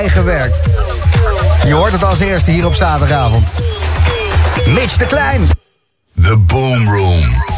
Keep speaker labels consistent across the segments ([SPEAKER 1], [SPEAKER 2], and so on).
[SPEAKER 1] eigen werk. Je hoort het als eerste hier op zaterdagavond. Mitch de Klein.
[SPEAKER 2] The Boom Room.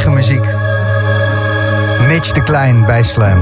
[SPEAKER 1] Eigen muziek. Mitch de Klein bij Slam.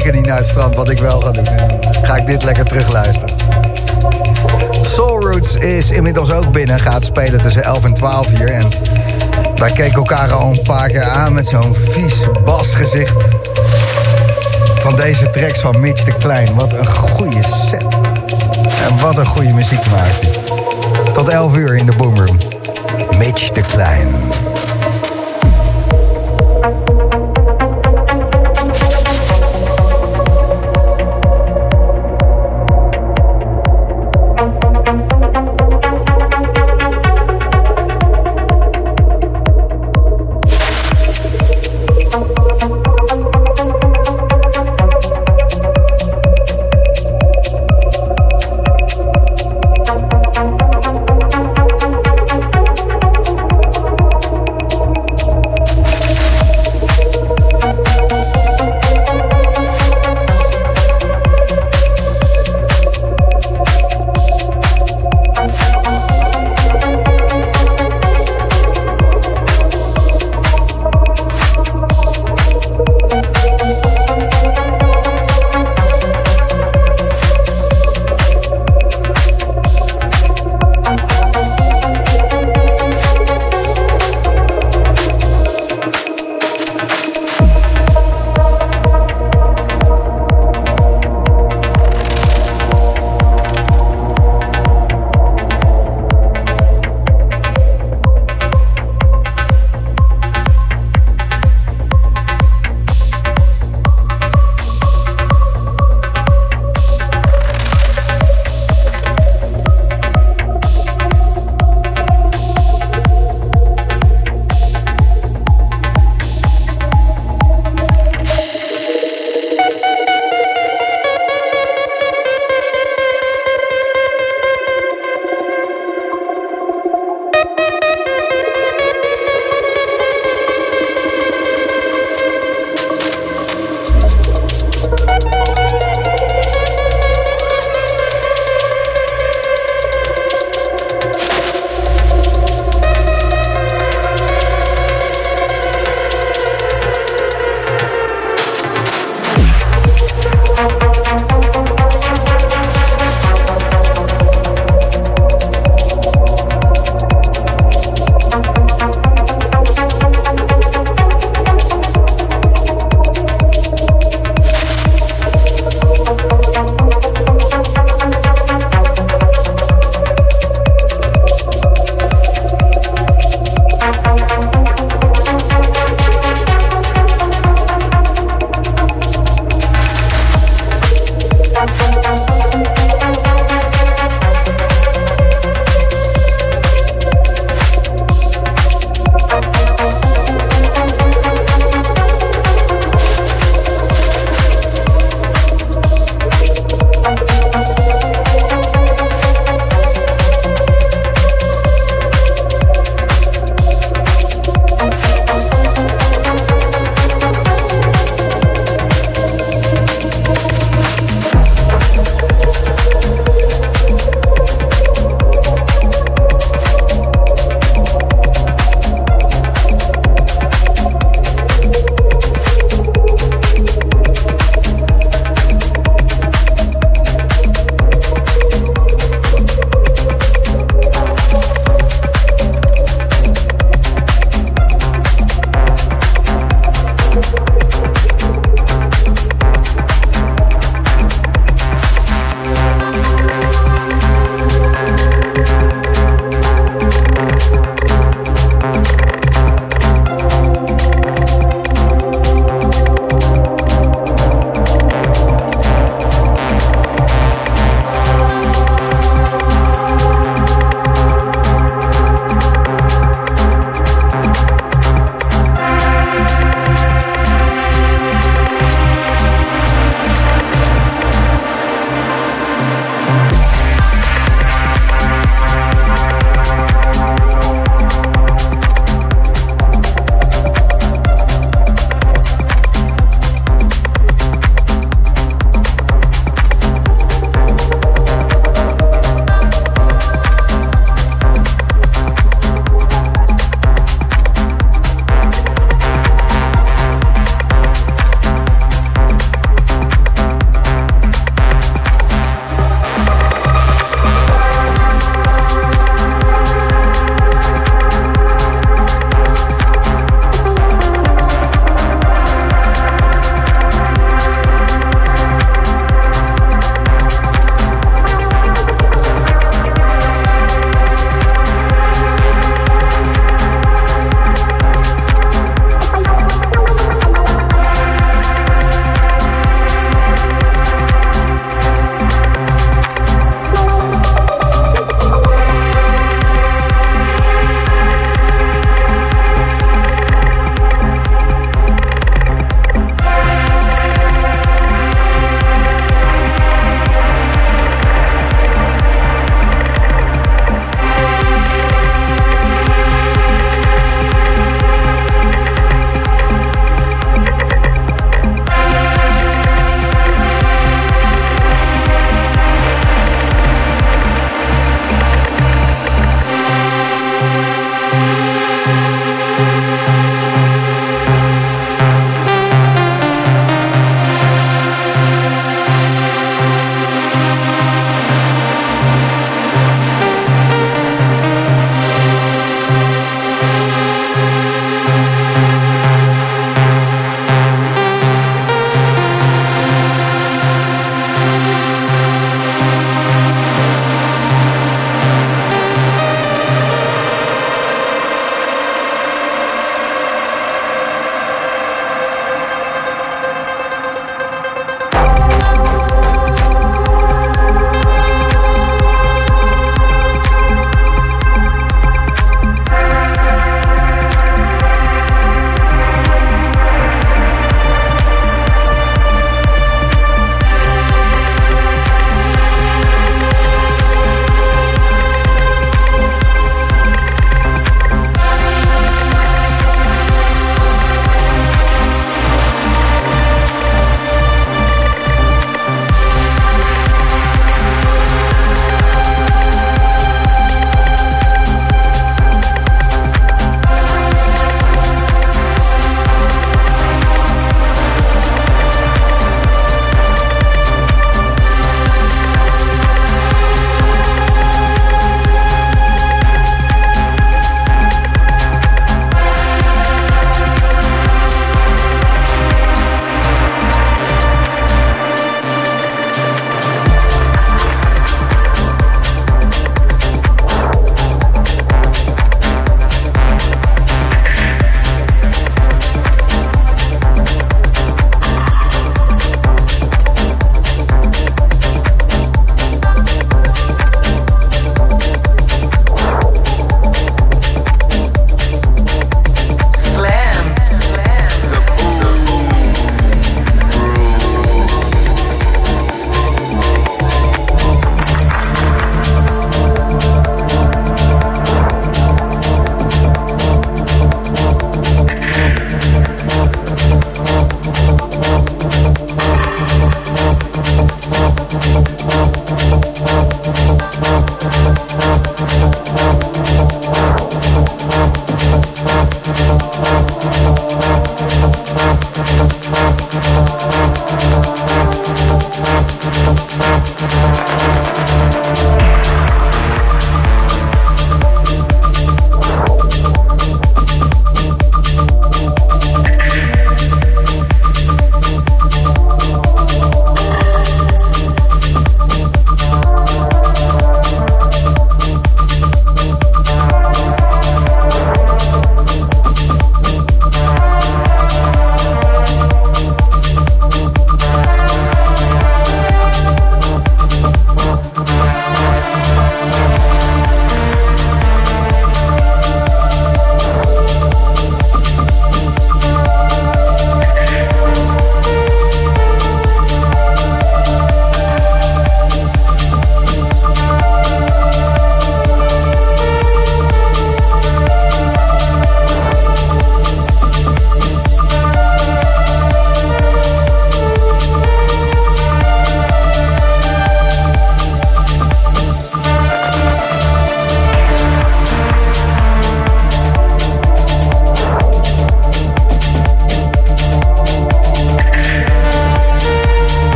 [SPEAKER 1] Zeker niet naar het strand, wat ik wel ga doen. ga ik dit lekker terugluisteren. Soul Roots is inmiddels ook binnen. Gaat spelen tussen 11 en 12 hier. En wij keken elkaar al een paar keer aan met zo'n vies basgezicht. Van deze tracks van Mitch de Klein. Wat een goede set. En wat een goede muziek maakt hij. Tot 11 uur in de Boomroom. Mitch de Klein.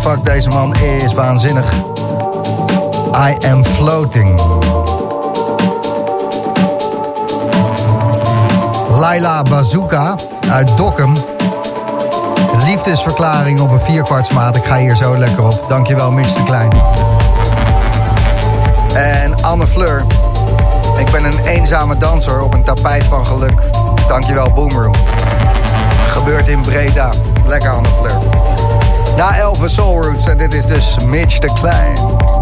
[SPEAKER 1] Fuck, deze man is waanzinnig. I am floating. Laila Bazooka uit Dokkum. Liefdesverklaring op een vierkwartsmaat. Ik ga hier zo lekker op. Dankjewel, Mitch de Klein. En Anne Fleur. Ik ben een eenzame danser op een tapijt van geluk. Dankjewel, Boomroom. Gebeurt in Breda. Lekker, Anne Fleur. Na Elvis Soul Roots. En dit is dus Mitch de Klein.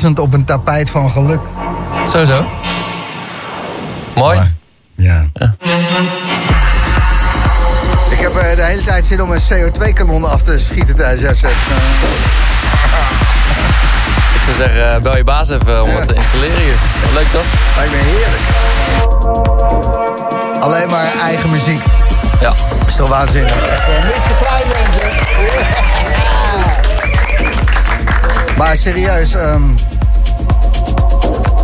[SPEAKER 1] Dansend op een tapijt van geluk.
[SPEAKER 3] Sowieso. Mooi.
[SPEAKER 1] Maar, ja.
[SPEAKER 3] Ja.
[SPEAKER 1] Ik heb eh, de hele tijd zin om een CO2-kanon af te schieten tijdens jouw set. Eh,
[SPEAKER 3] Ik zou zeggen, eh, bel je baas even om
[SPEAKER 1] Ja.
[SPEAKER 3] het te installeren hier. Leuk toch?
[SPEAKER 1] lijkt me heerlijk. Alleen maar eigen muziek.
[SPEAKER 3] Ja.
[SPEAKER 1] is toch waanzinnig? Niet te klein, mensen. Maar serieus, ehm,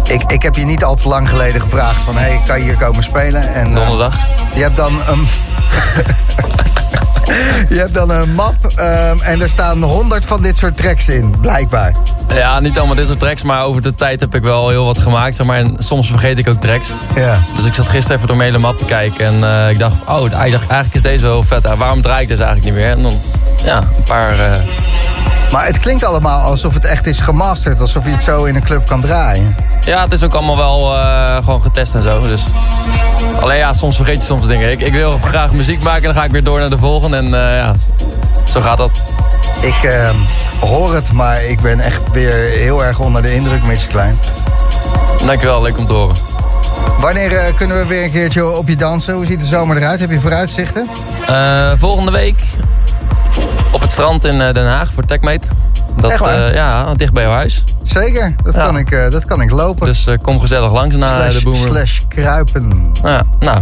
[SPEAKER 1] ik, ik heb je niet al te lang geleden gevraagd van... hey, kan je hier komen spelen? En, eh,
[SPEAKER 3] Donderdag.
[SPEAKER 1] je hebt dan een... je hebt dan een map ehm, en er staan honderd van dit soort tracks in, blijkbaar.
[SPEAKER 3] Ja, niet allemaal dit soort tracks, maar over de tijd heb ik wel heel wat gemaakt. Zeg maar, en soms vergeet ik ook tracks.
[SPEAKER 1] Ja.
[SPEAKER 3] Dus ik zat gisteren even door mijn hele map te kijken en eh, ik dacht, oh, ik dacht, eigenlijk is deze wel heel vet. Waarom draai ik dus eigenlijk niet meer? En dan, ja, een paar... eh,
[SPEAKER 1] Maar het klinkt allemaal alsof het echt is gemasterd. Alsof je het zo in een club kan draaien.
[SPEAKER 3] ja, het is ook allemaal wel eh, gewoon getest en zo. Dus. Alleen ja, soms vergeet je soms dingen. Ik, ik wil graag muziek maken en dan ga ik weer door naar de volgende. En eh, ja, zo gaat dat.
[SPEAKER 1] Ik ehm, hoor het, maar ik ben echt weer heel erg onder de indruk, Mitch Klein.
[SPEAKER 3] Dankjewel, leuk om te horen.
[SPEAKER 1] Wanneer eh, kunnen we weer een keertje op je dansen? Hoe ziet de zomer eruit? Heb je vooruitzichten?
[SPEAKER 3] Eh, volgende week op het strand in eh, Den Haag voor TechMate. Dat,
[SPEAKER 1] Echt waar?
[SPEAKER 3] eh, ja, dicht bij jouw huis.
[SPEAKER 1] Zeker, dat,
[SPEAKER 3] Ja.
[SPEAKER 1] kan, ik, eh, dat kan ik lopen.
[SPEAKER 3] Dus kom gezellig langs naar
[SPEAKER 1] slash,
[SPEAKER 3] de Boomroom.
[SPEAKER 1] slash kruipen.
[SPEAKER 3] Ja, nou,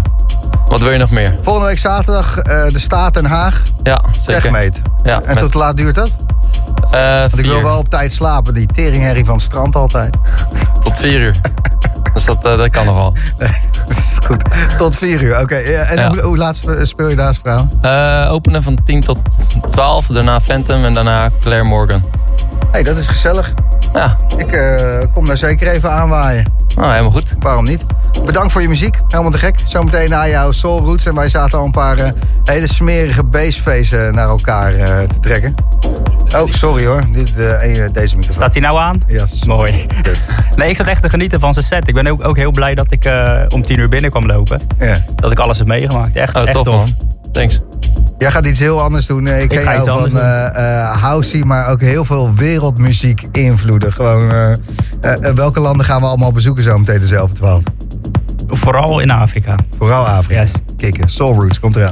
[SPEAKER 3] wat wil je nog meer?
[SPEAKER 1] Volgende week zaterdag de Staat Den Haag.
[SPEAKER 3] Ja, zeker.
[SPEAKER 1] Techmeet.
[SPEAKER 3] Ja,
[SPEAKER 1] en
[SPEAKER 3] met-
[SPEAKER 1] tot laat duurt dat? Want ik wil wel op tijd slapen. Die teringherrie van het strand altijd.
[SPEAKER 3] Tot vier uur. dus dat, eh, dat kan nog wel.
[SPEAKER 1] dat is goed. Tot vier uur. Oké, en
[SPEAKER 3] Ja.
[SPEAKER 1] hoe, hoe laat spe- speel je daar vrouw?
[SPEAKER 3] Eh, openen van 10 tot 12, daarna Phantom en daarna Claire Morgan.
[SPEAKER 1] hey, dat is gezellig.
[SPEAKER 3] Ja,
[SPEAKER 1] Ik eh, kom daar zeker even aanwaaien.
[SPEAKER 3] nou, helemaal goed.
[SPEAKER 1] Waarom niet? Bedankt voor je muziek. Helemaal te gek. Zometeen na jouw Soul Roots. En wij zaten al een paar eh, hele smerige bassfaces naar elkaar eh, te trekken. Oh, sorry hoor. Dit, eh, eh, deze microfoon.
[SPEAKER 4] Staat hij nou aan?
[SPEAKER 1] Ja.
[SPEAKER 4] Mooi. Nee, ik zat echt te genieten van zijn set. Ik ben ook, ook heel blij dat ik eh, om tien uur binnen kwam lopen.
[SPEAKER 1] Ja.
[SPEAKER 4] Dat ik alles heb meegemaakt. Echt,
[SPEAKER 3] Oh,
[SPEAKER 4] echt
[SPEAKER 3] tof
[SPEAKER 4] tof.
[SPEAKER 3] man. Thanks.
[SPEAKER 1] Jij gaat iets heel anders doen. Eh, Ik ken
[SPEAKER 4] ga
[SPEAKER 1] jou van eh, housey, maar ook heel veel wereldmuziek invloeden. Gewoon, welke landen gaan we allemaal bezoeken zo meteen dezelfde 12?
[SPEAKER 4] Vooral in Afrika.
[SPEAKER 1] Vooral Afrika.
[SPEAKER 4] Yes.
[SPEAKER 1] Kikken. Soul Roots komt eraan.